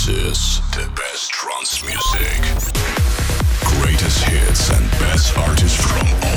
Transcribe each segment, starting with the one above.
This is the best trance music. Greatest hits and best artists from all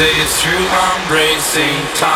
say it's true, I'm racing time.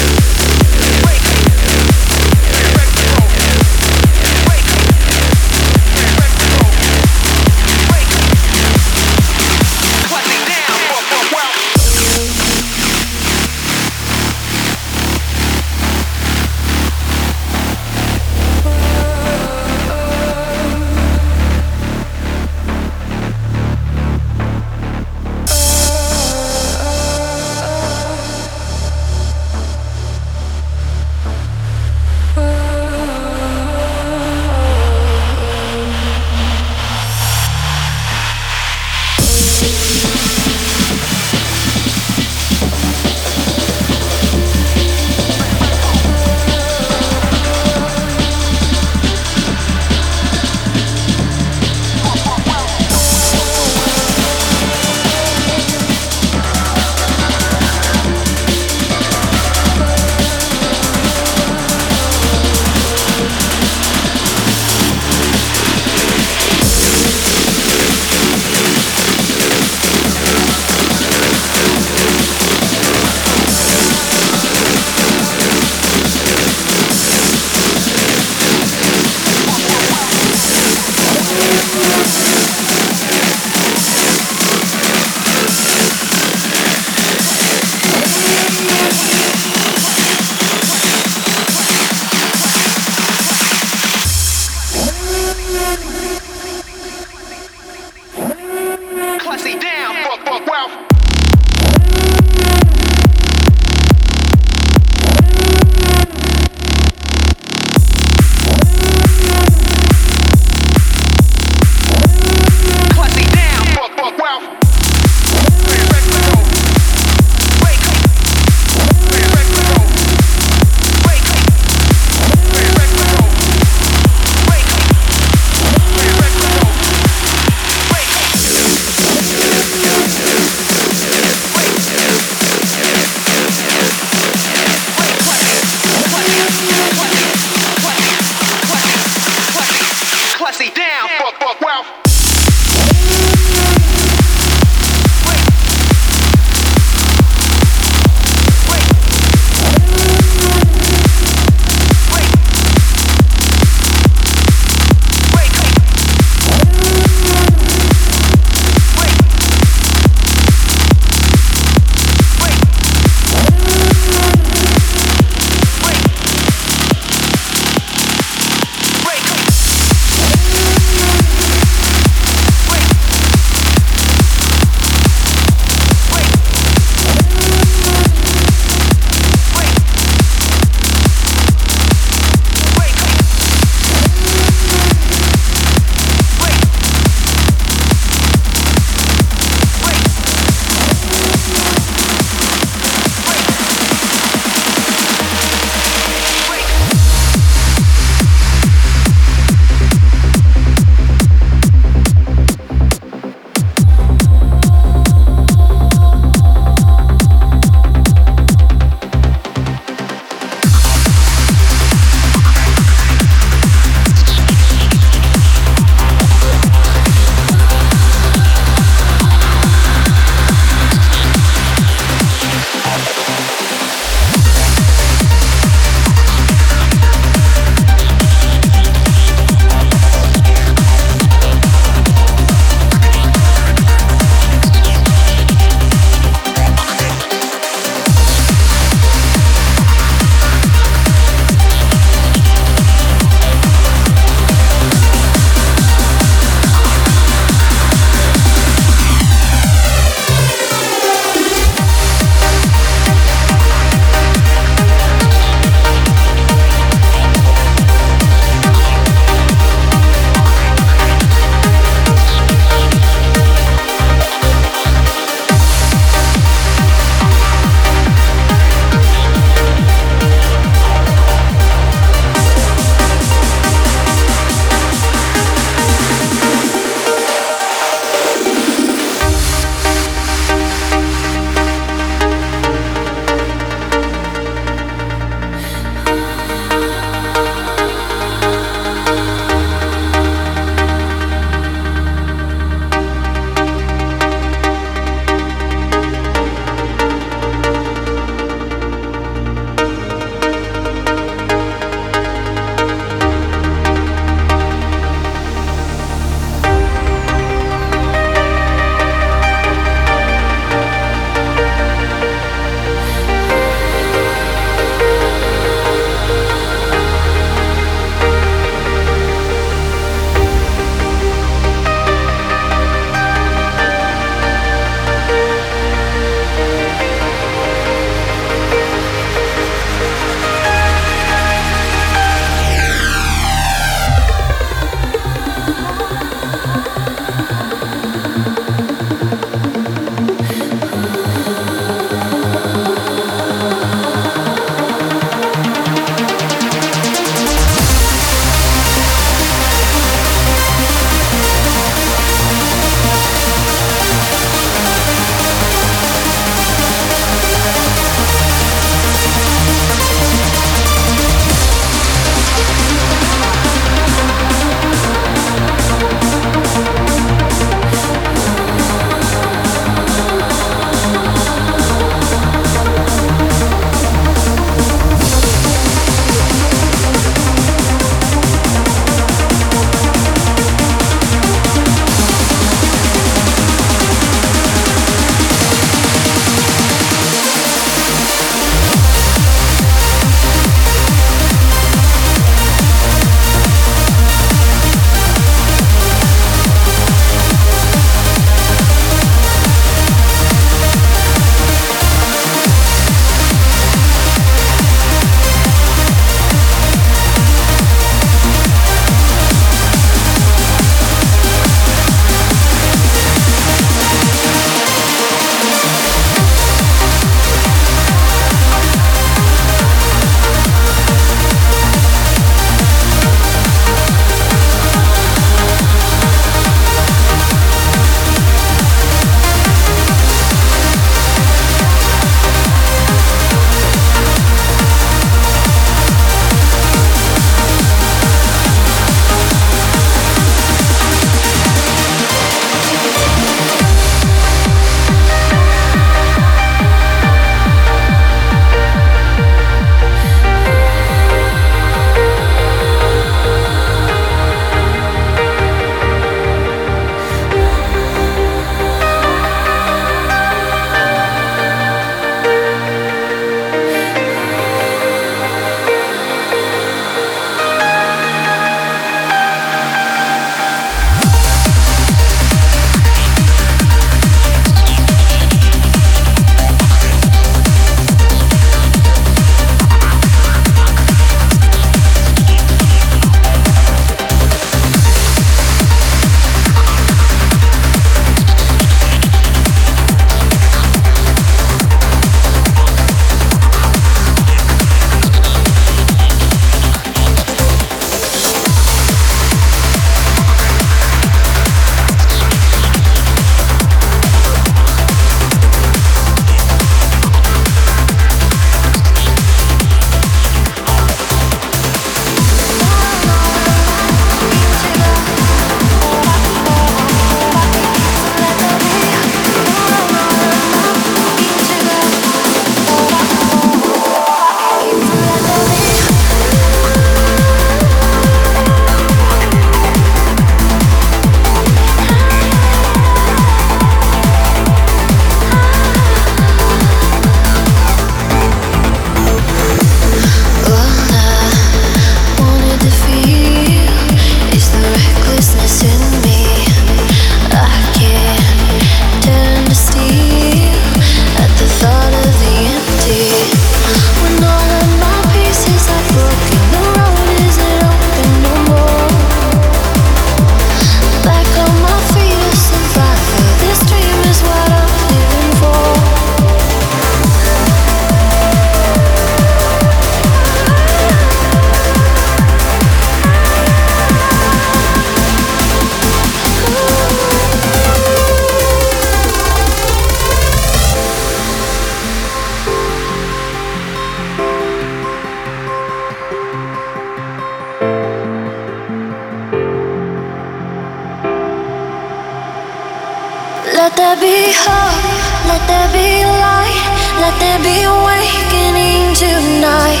Let there be hope, let there be light, let there be awakening tonight.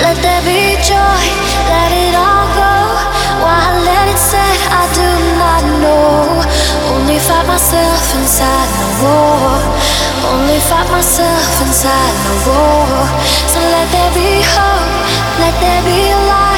Let there be joy, let it all go. Why let it set, I do not know. Only fight myself inside no war. Only fight myself inside no war. So let there be hope, let there be light,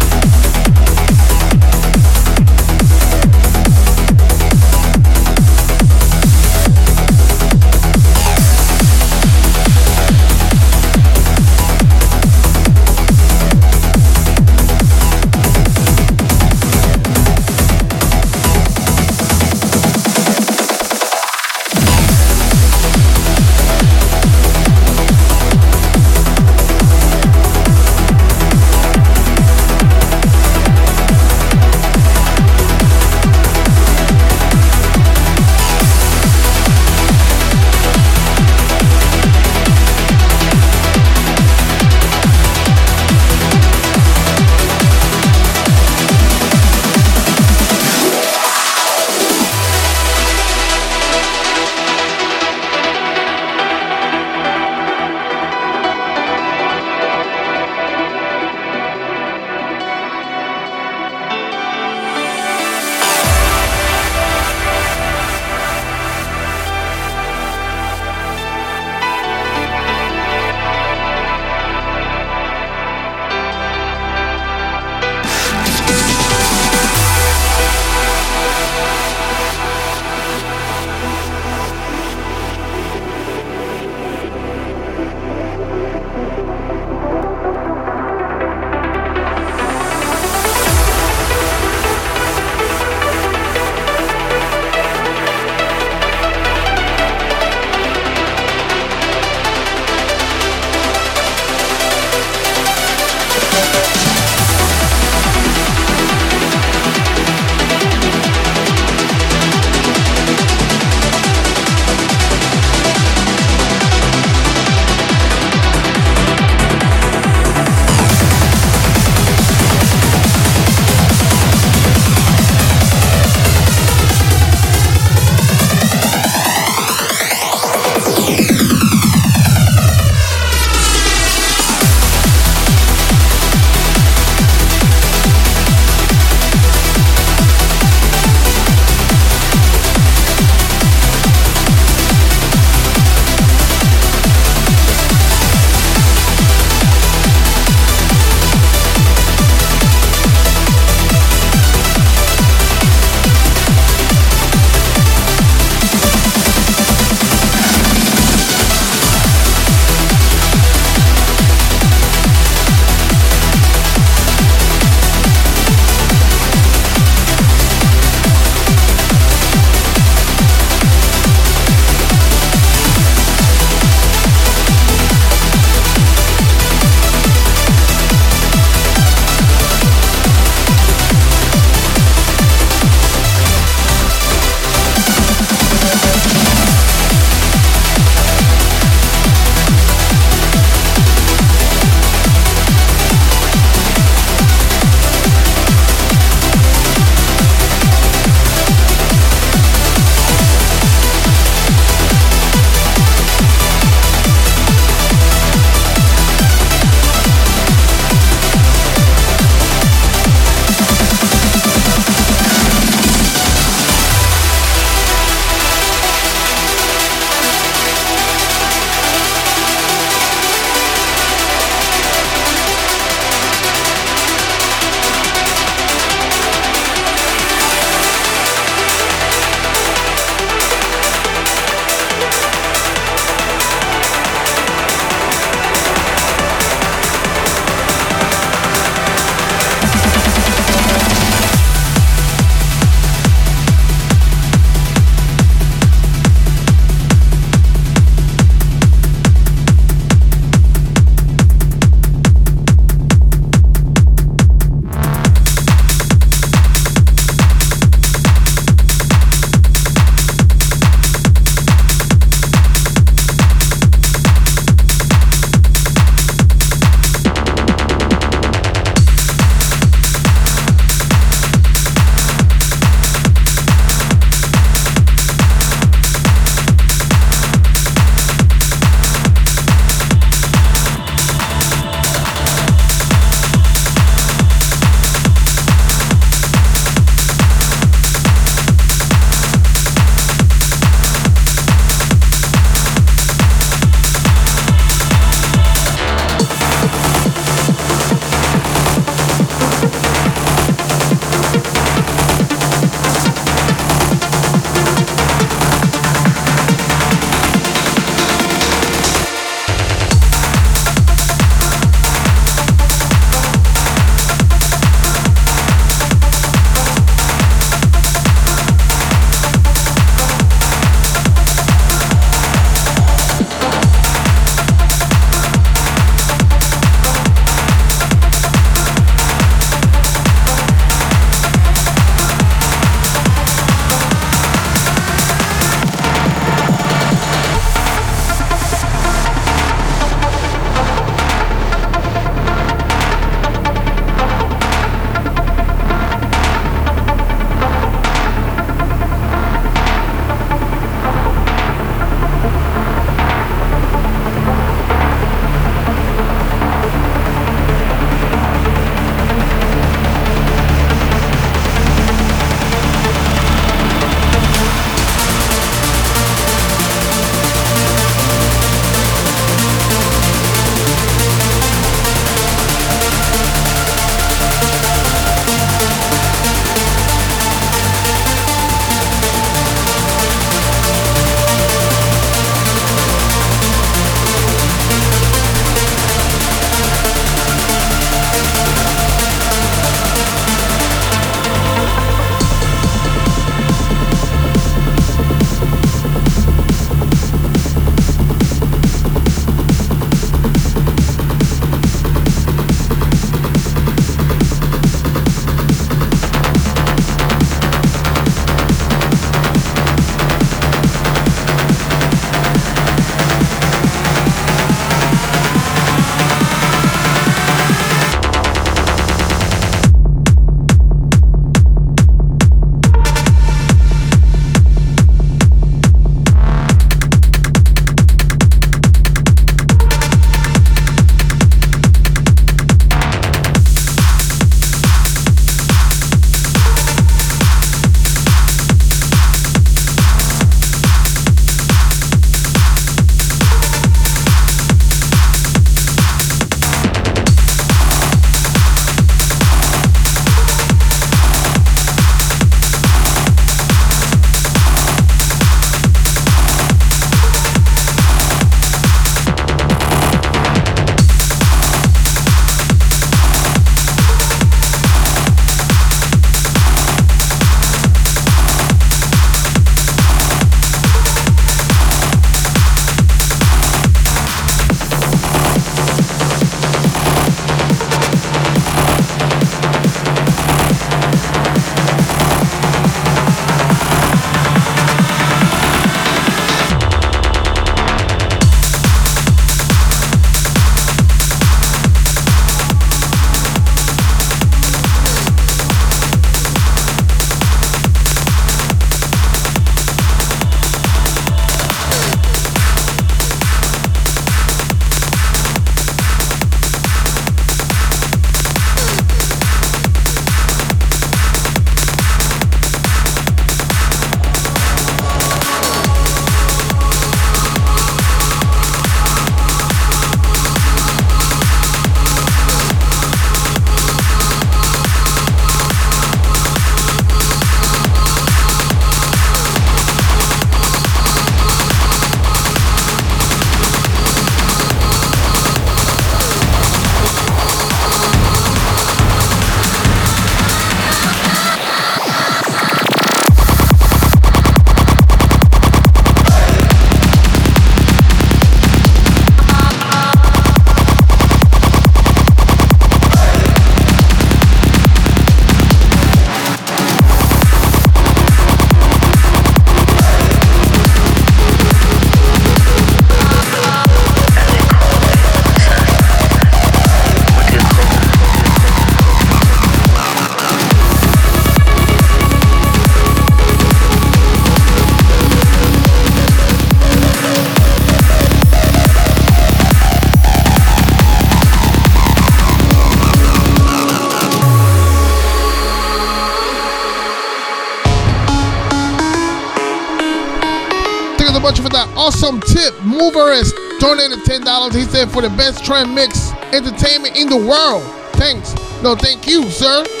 $10. He said for the best trance mix entertainment in the world. Thanks. No, thank you, sir.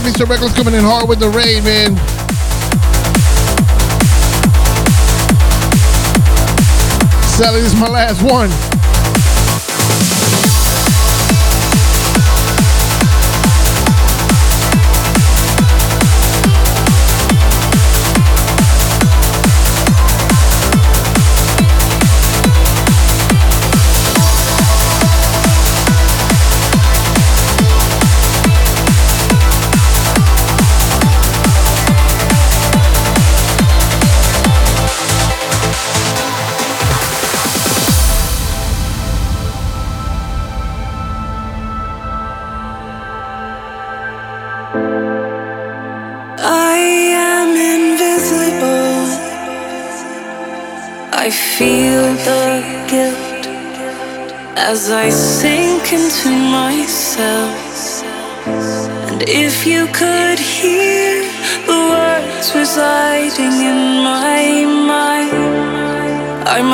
Mr. Reckless coming in hard with the rain, man. Sally, this is my last one.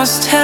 just tell.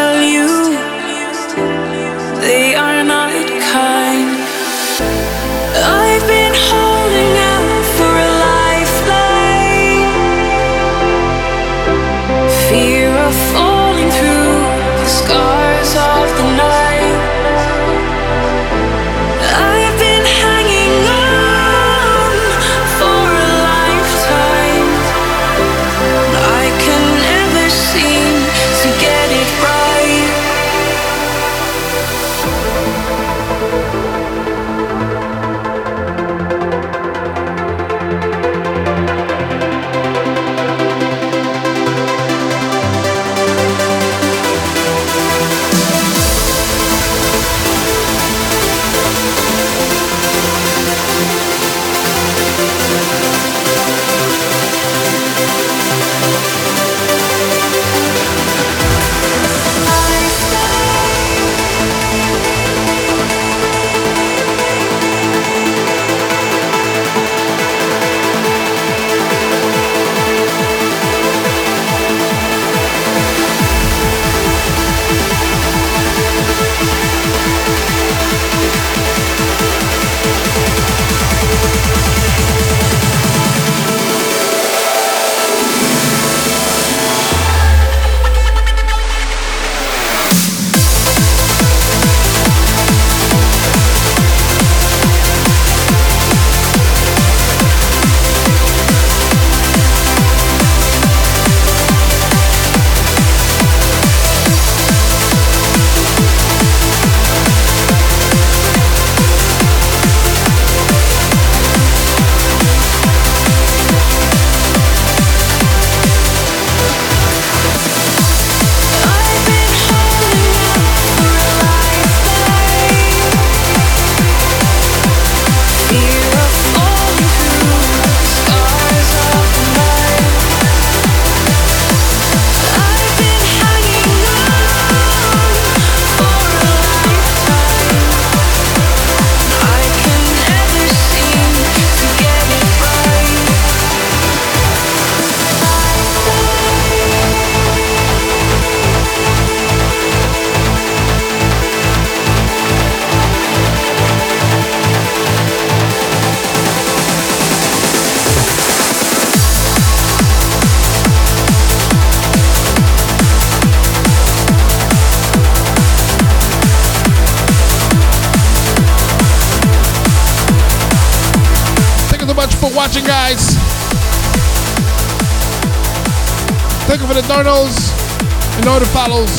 Follows,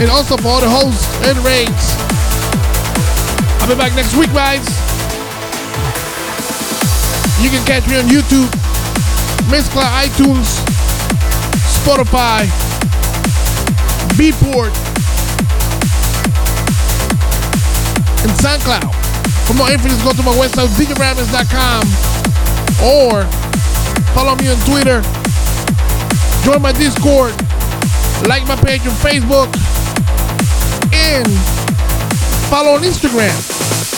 and also for all the hosts and raids. I'll be back next week, guys. You can catch me on YouTube, Mixcloud, iTunes, Spotify, Beatport, and SoundCloud. For more info, just go to my website, djaramis.com, or follow me on Twitter, join my Discord, like my page on Facebook, and follow on Instagram.